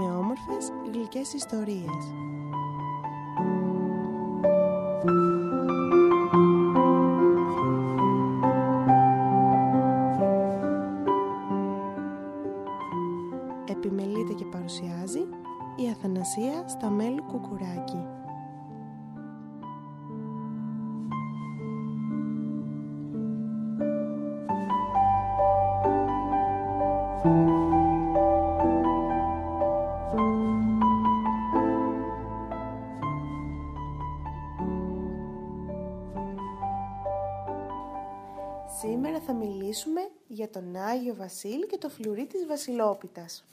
με όμορφες γλυκές ιστορίες. Τον Άγιο Βασίλη και το φλουρί της Βασιλόπιτας.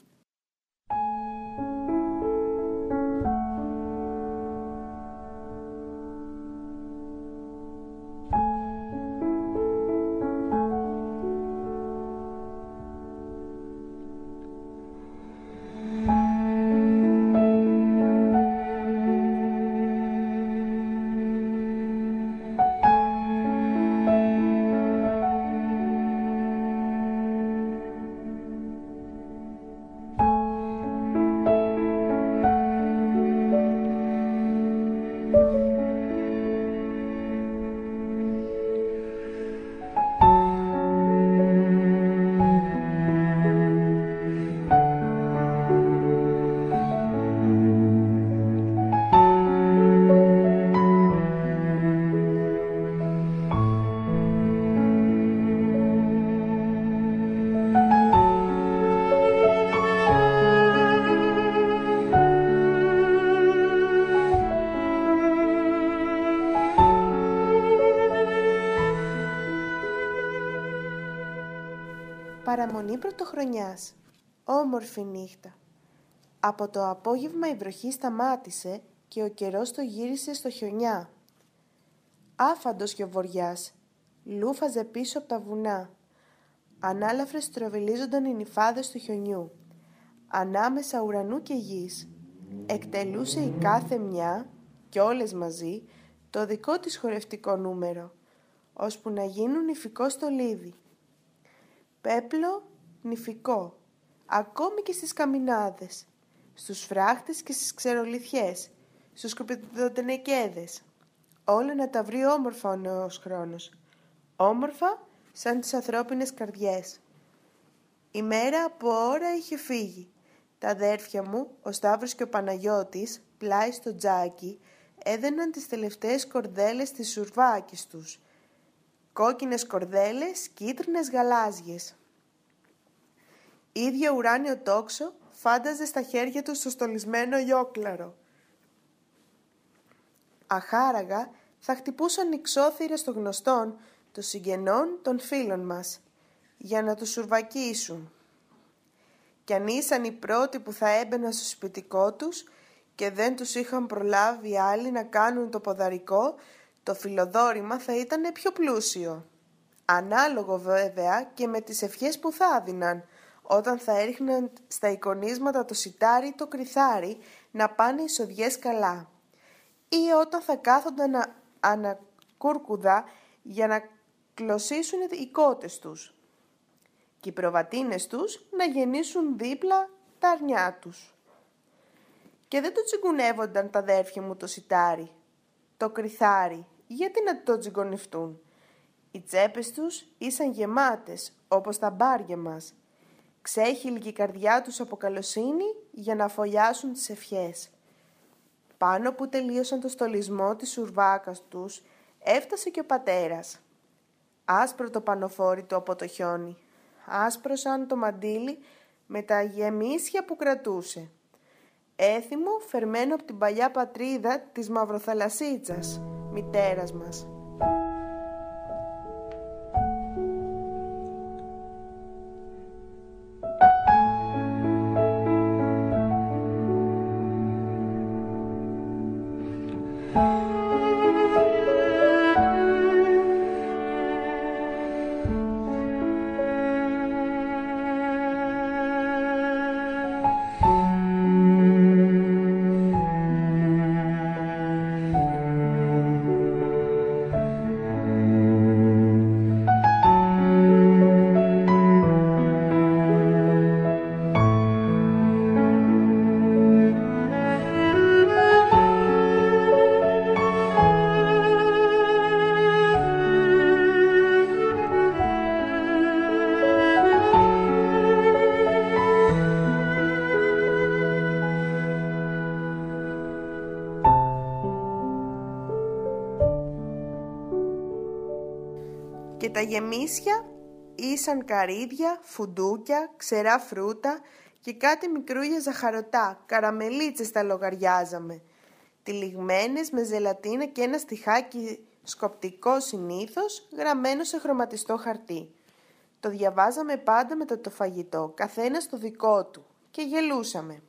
Παραμονή πρωτοχρονιάς. Όμορφη νύχτα. Από το απόγευμα η βροχή σταμάτησε και ο καιρός το γύρισε στο χιονιά. Άφαντος γιοβοριάς, λούφαζε πίσω από τα βουνά. Ανάλαφρες τροβιλίζονταν οι νυφάδες του χιονιού. Ανάμεσα ουρανού και γης. Εκτελούσε η κάθε μια, και όλες μαζί, το δικό της χορευτικό νούμερο, ώσπου να γίνουν νηφικό στολίδι πέπλο νηφικό, ακόμη και στις καμινάδες, στους φράχτες και στις ξερολιθιές, στους σκουπιδοτενεκέδες. Όλα να τα βρει όμορφα ο νέος χρόνος. Όμορφα σαν τις ανθρώπινες καρδιές. Η μέρα από ώρα είχε φύγει. Τα αδέρφια μου, ο Σταύρος και ο Παναγιώτης, πλάι στο τζάκι, έδαιναν τις τελευταίες κορδέλες της σουρβάκης τους. Κόκκινες κορδέλες, κίτρινες γαλάζιες. Ίδιο ουράνιο τόξο φάνταζε στα χέρια του στο στολισμένο γιόκλαρο. Αχάραγα θα χτυπούσαν εξώθυρες των γνωστών, των συγγενών, των φίλων μας, για να τους σουρβακίσουν. Κι αν ήσαν οι πρώτοι που θα έμπαιναν στο σπιτικό τους και δεν τους είχαν προλάβει άλλοι να κάνουν το ποδαρικό, το φιλοδόρημα θα ήταν πιο πλούσιο. Ανάλογο βέβαια και με τις ευχές που θα δίναν, όταν θα έριχναν στα εικονίσματα το σιτάρι το κρυθάρι να πάνε οι σοδιές καλά ή όταν θα κάθονταν ανακούρκουδα για να κλωσίσουν οι κότες τους και οι προβατίνες τους να γεννήσουν δίπλα τα αρνιά τους. Και δεν το τσιγκουνεύονταν τα αδέρφια μου το σιτάρι, το κρυθάρι, γιατί να το τσιγκονευτούν; Οι τσέπες τους ήσαν γεμάτες, όπως τα μπάρια μας, ξέχυλη η καρδιά τους από καλοσύνη για να φωλιάσουν τις ευχές. Πάνω που τελείωσαν το στολισμό της ουρβάκας τους, έφτασε και ο πατέρας. Άσπρο το πανοφόρι του από το χιόνι, άσπρο σαν το μαντίλι με τα γεμίσια που κρατούσε. Έθιμο φερμένο από την παλιά πατρίδα της Μαυροθαλασσίτσας, μητέρας μας. Τα γεμίσια ήσαν καρύδια, φουντούκια, ξερά φρούτα και κάτι μικρούλια ζαχαρωτά, καραμελίτσες τα λογαριάζαμε. Τυλιγμένες με ζελατίνα και ένα στιχάκι σκοπτικό συνήθως, γραμμένο σε χρωματιστό χαρτί. Το διαβάζαμε πάντα μετά το φαγητό, καθένα το δικό του, και γελούσαμε.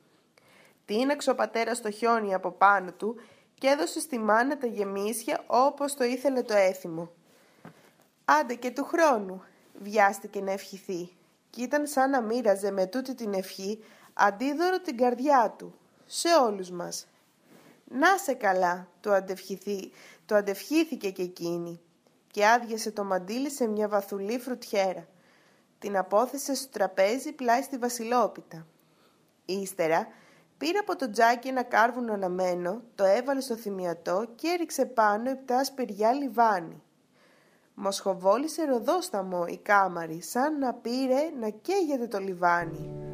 Τίναξε ο πατέρας το χιόνι από πάνω του και έδωσε στη μάνα τα γεμίσια όπως το ήθελε το έθιμο. Άντε και του χρόνου, βιάστηκε να ευχηθεί κι ήταν σαν να μοίραζε με τούτη την ευχή αντίδωρο την καρδιά του, σε όλους μας. «Να σε καλά», το, αντευχηθεί, το αντευχήθηκε και εκείνη και άδειασε το μαντίλι σε μια βαθουλή φρουτιέρα. Την απόθεσε στο τραπέζι πλάι στη βασιλόπιτα. Ύστερα πήρε από το τζάκι ένα κάρβουνο αναμένο, το έβαλε στο θυμιατό και έριξε πάνω επτά σπηριά λιβάνι. Μοσχοβόλησε ροδόσταμο η κάμαρη, σαν να πήρε να καίγεται το λιβάνι.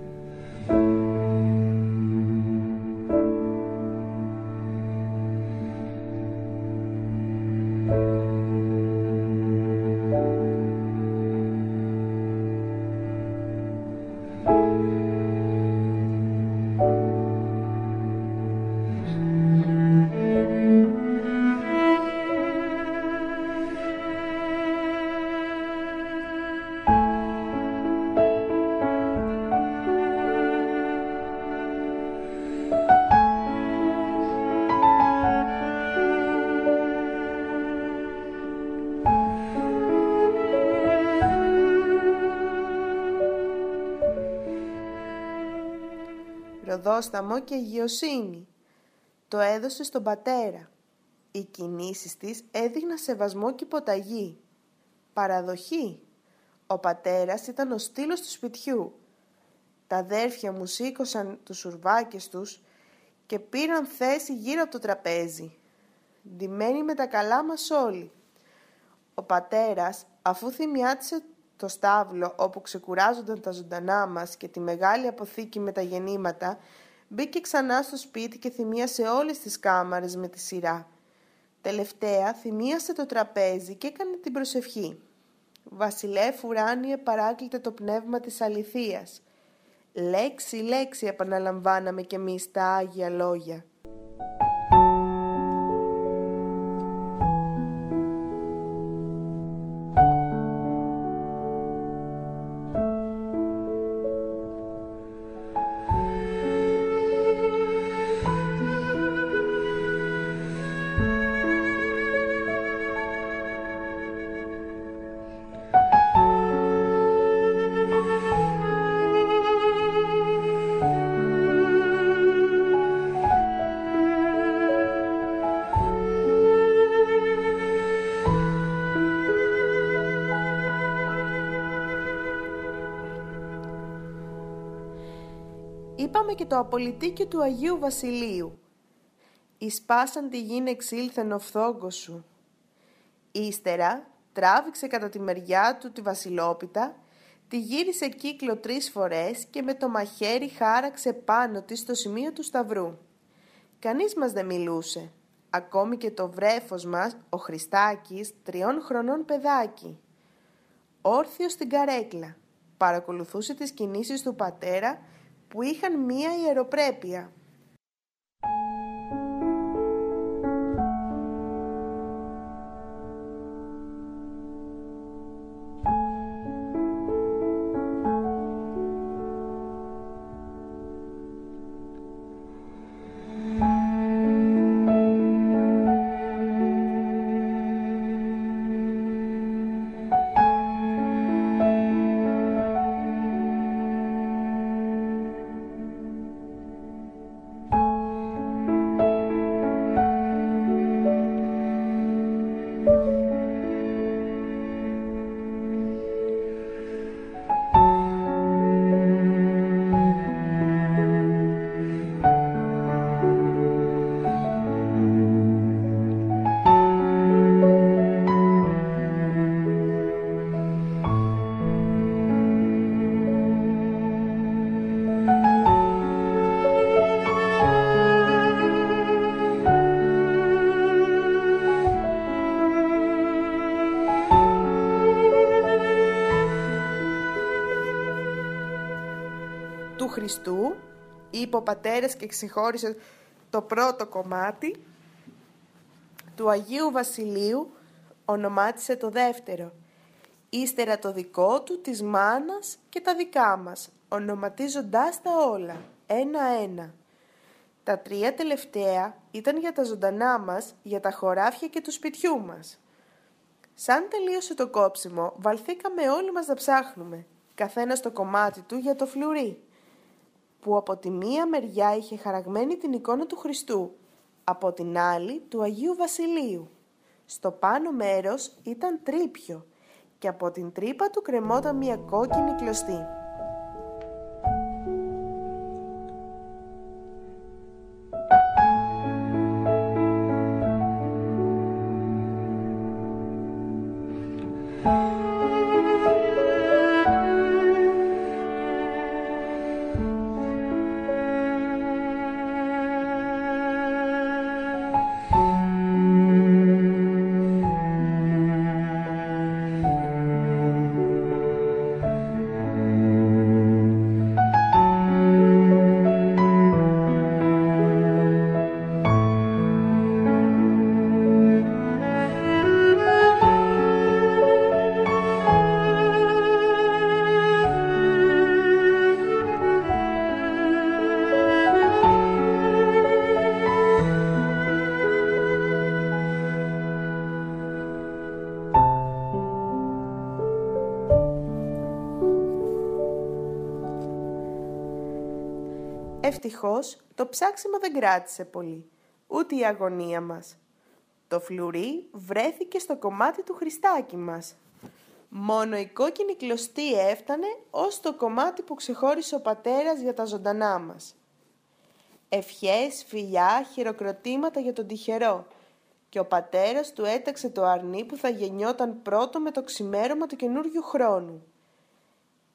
Ροδόσταμο και αγιοσύνη. Το έδωσε στον πατέρα. Οι κινήσεις της έδειχναν σεβασμό και υποταγή. Παραδοχή. Ο πατέρας ήταν ο στήλος του σπιτιού. Τα αδέρφια μου σήκωσαν τους σουρβάκες τους και πήραν θέση γύρω από το τραπέζι. Ντυμένοι με τα καλά μας όλοι. Ο πατέρας, αφού θυμιάτισε το στάβλο όπου ξεκουράζονταν τα ζωντανά μας και τη μεγάλη αποθήκη με τα γεννήματα, μπήκε ξανά στο σπίτι και θυμίασε όλες τις κάμαρες με τη σειρά. Τελευταία θυμίασε το τραπέζι και έκανε την προσευχή. «Βασιλεύ ουράνιε παράκλητε το πνεύμα της αληθείας». Λέξη, λέξη επαναλαμβάναμε κι εμείς τα Άγια Λόγια. Είπαμε και το απολυτίκιο του Αγίου Βασιλείου. Ισπάσαν τη γη εξήλθεν ο φθόγκος σου. Ύστερα τράβηξε κατά τη μεριά του τη βασιλόπιτα, τη γύρισε κύκλο τρεις φορές και με το μαχαίρι χάραξε πάνω της στο σημείο του σταυρού. Κανείς μας δεν μιλούσε. Ακόμη και το βρέφος μας, ο Χριστάκης, τριών χρονών παιδάκι. Όρθιος στην καρέκλα. Παρακολουθούσε τις κινήσεις του πατέρα που είχαν μία ιεροπρέπεια. Χριστού, είπε ο πατέρας και ξεχώρισε το πρώτο κομμάτι, του Αγίου Βασιλείου ονομάτισε το δεύτερο, ύστερα το δικό του, της μάνας και τα δικά μας, ονοματίζοντάς τα όλα, ένα-ένα. Τα τρία τελευταία ήταν για τα ζωντανά μας, για τα χωράφια και του σπιτιού μας. Σαν τελείωσε το κόψιμο, βαλθήκαμε όλοι μας να ψάχνουμε, καθένας στο κομμάτι του για το φλουρί, που από τη μία μεριά είχε χαραγμένη την εικόνα του Χριστού, από την άλλη του Αγίου Βασιλείου. Στο πάνω μέρος ήταν τρίπιο και από την τρύπα του κρεμόταν μια κόκκινη κλωστή. Ευτυχώς το ψάξιμο δεν κράτησε πολύ, ούτε η αγωνία μας. Το φλουρί βρέθηκε στο κομμάτι του Χριστάκη μας. Μόνο η κόκκινη κλωστή έφτανε ως το κομμάτι που ξεχώρισε ο πατέρας για τα ζωντανά μας. Ευχές, φιλιά, χειροκροτήματα για τον τυχερό και ο πατέρας του έταξε το αρνί που θα γεννιόταν πρώτο με το ξημέρωμα του καινούριου χρόνου.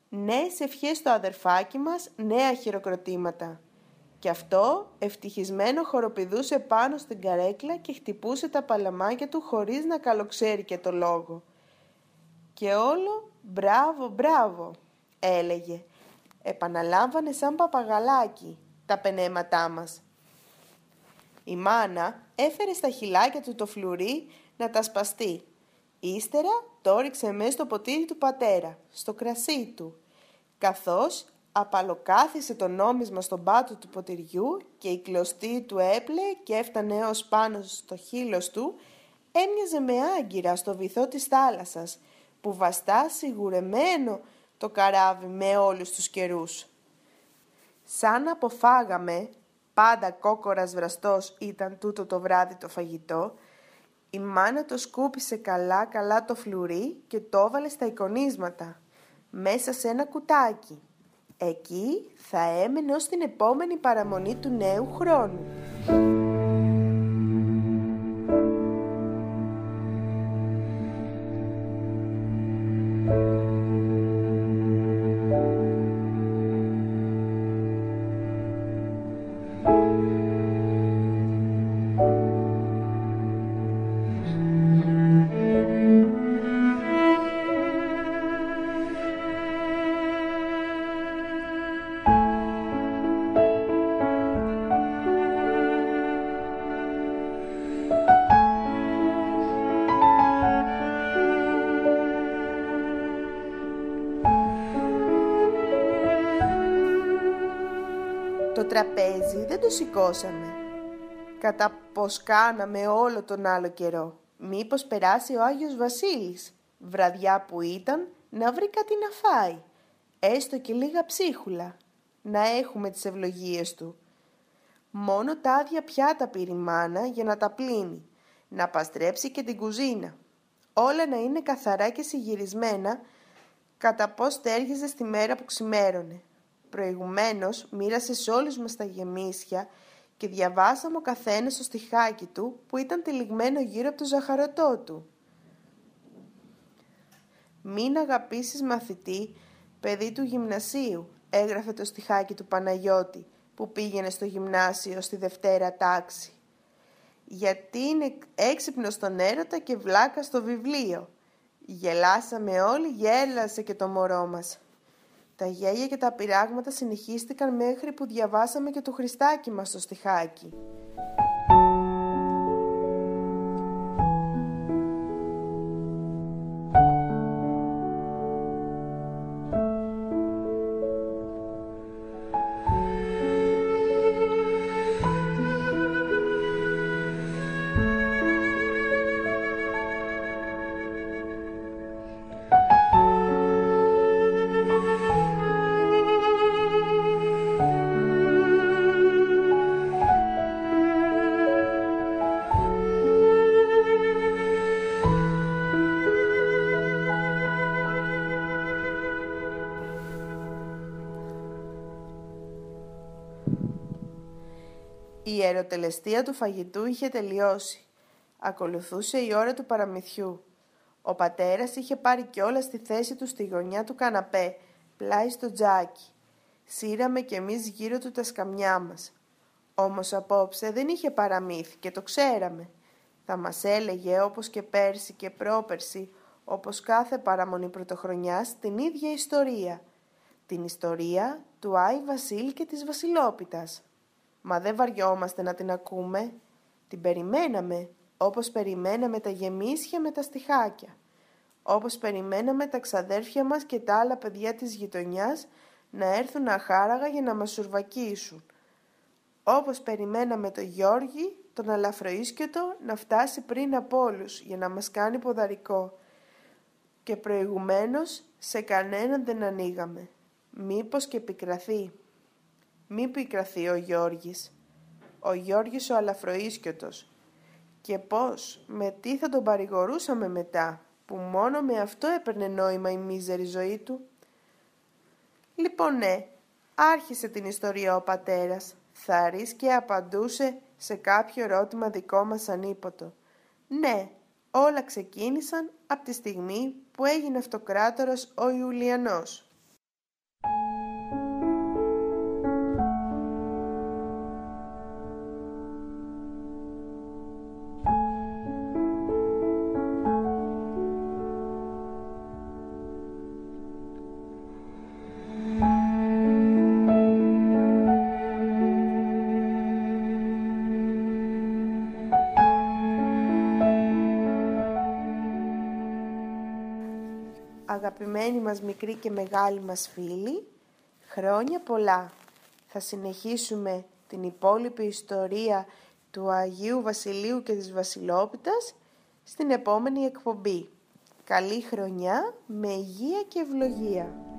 Νέες ευχές στο αδερφάκι μας, νέα χειροκροτήματα. Και αυτό ευτυχισμένο χοροπηδούσε πάνω στην καρέκλα και χτυπούσε τα παλαμάκια του χωρίς να καλοξέρει και το λόγο. Και όλο «Μπράβο, μπράβο» έλεγε. Επαναλάμβανε σαν παπαγαλάκι τα πενέματά μας. Η μάνα έφερε στα χυλάκια του το φλουρί να τα σπαστεί. Ύστερα το ρίξε μέσα στο ποτήρι του πατέρα, στο κρασί του, καθώς απαλοκάθισε το νόμισμα στον πάτο του ποτηριού και η κλωστή του έπλε και έφτανε έως πάνω στο χείλος του, έμοιαζε με άγκυρα στο βυθό της θάλασσας, που βαστά σιγουρεμένο το καράβι με όλους τους καιρούς. Σαν αποφάγαμε, πάντα κόκορας βραστός ήταν τούτο το βράδυ το φαγητό, η μάνα το σκούπισε καλά καλά το φλουρί και το έβαλε στα εικονίσματα, μέσα σε ένα κουτάκι. Εκεί θα έμενε ως την επόμενη παραμονή του νέου χρόνου. Τραπέζι δεν το σηκώσαμε. Κατά πως κάναμε όλο τον άλλο καιρό. Μήπως περάσει ο Άγιος Βασίλης, βραδιά που ήταν, να βρει κάτι να φάει. Έστω και λίγα ψίχουλα. Να έχουμε τις ευλογίες του. Μόνο τα άδεια πιάτα πήρε η μάνα για να τα πλύνει. Να παστρέψει και την κουζίνα. Όλα να είναι καθαρά και συγυρισμένα κατά πώς τέργιζε στη μέρα που ξημέρωνε. Προηγουμένως μοίρασε σε όλους μας τα γεμίσια και διαβάσαμε ο καθένας στο στιχάκι του που ήταν τυλιγμένο γύρω από το ζαχαρωτό του. «Μην αγαπήσεις μαθητή, παιδί του γυμνασίου», έγραφε το στιχάκι του Παναγιώτη που πήγαινε στο γυμνάσιο στη Δευτέρα τάξη. «Γιατί είναι έξυπνος στον έρωτα και βλάκα στο βιβλίο». Γελάσαμε όλοι, γέλασε και το μωρό μας. Τα γέλια και τα πειράγματα συνεχίστηκαν μέχρι που διαβάσαμε και το Χριστάκι μας στο στιχάκι. Η ιεροτελεστία του φαγητού είχε τελειώσει. Ακολουθούσε η ώρα του παραμυθιού. Ο πατέρας είχε πάρει κιόλας στη θέση του στη γωνιά του καναπέ, πλάι στο τζάκι. Σύραμε κι εμείς γύρω του τα σκαμιά μας. Όμως απόψε δεν είχε παραμύθι και το ξέραμε. Θα μας έλεγε όπως και πέρσι και πρόπερσι, όπως κάθε παραμονή πρωτοχρονιάς, την ίδια ιστορία. Την ιστορία του Άι Βασίλ και της Βασιλόπιτας. Μα δεν βαριόμαστε να την ακούμε. Την περιμέναμε, όπως περιμέναμε τα γεμίσια με τα στιχάκια. Όπως περιμέναμε τα ξαδέρφια μας και τα άλλα παιδιά της γειτονιάς να έρθουν αχάραγα για να μας σουρβακίσουν. Όπως περιμέναμε το Γιώργη, τον αλαφροίσκετο, να φτάσει πριν από όλους για να μας κάνει ποδαρικό. Και προηγουμένως σε κανέναν δεν ανοίγαμε. Μήπως και επικραθεί. Μη πικραθεί ο Γιώργης. Ο Γιώργης ο αλαφροίσκιωτος. Και πώς, με τι θα τον παρηγορούσαμε μετά, που μόνο με αυτό έπαιρνε νόημα η μίζερη ζωή του; Λοιπόν ναι, άρχισε την ιστορία ο πατέρας. Θα και απαντούσε σε κάποιο ερώτημα δικό μας ανίποτο. Ναι, όλα ξεκίνησαν από τη στιγμή που έγινε αυτοκράτορας ο Ιουλιανός. Αγαπημένοι μας μικροί και μεγάλοι μας φίλοι, χρόνια πολλά. Θα συνεχίσουμε την υπόλοιπη ιστορία του Αγίου Βασιλείου και της Βασιλόπιτας στην επόμενη εκπομπή. Καλή χρονιά με υγεία και ευλογία.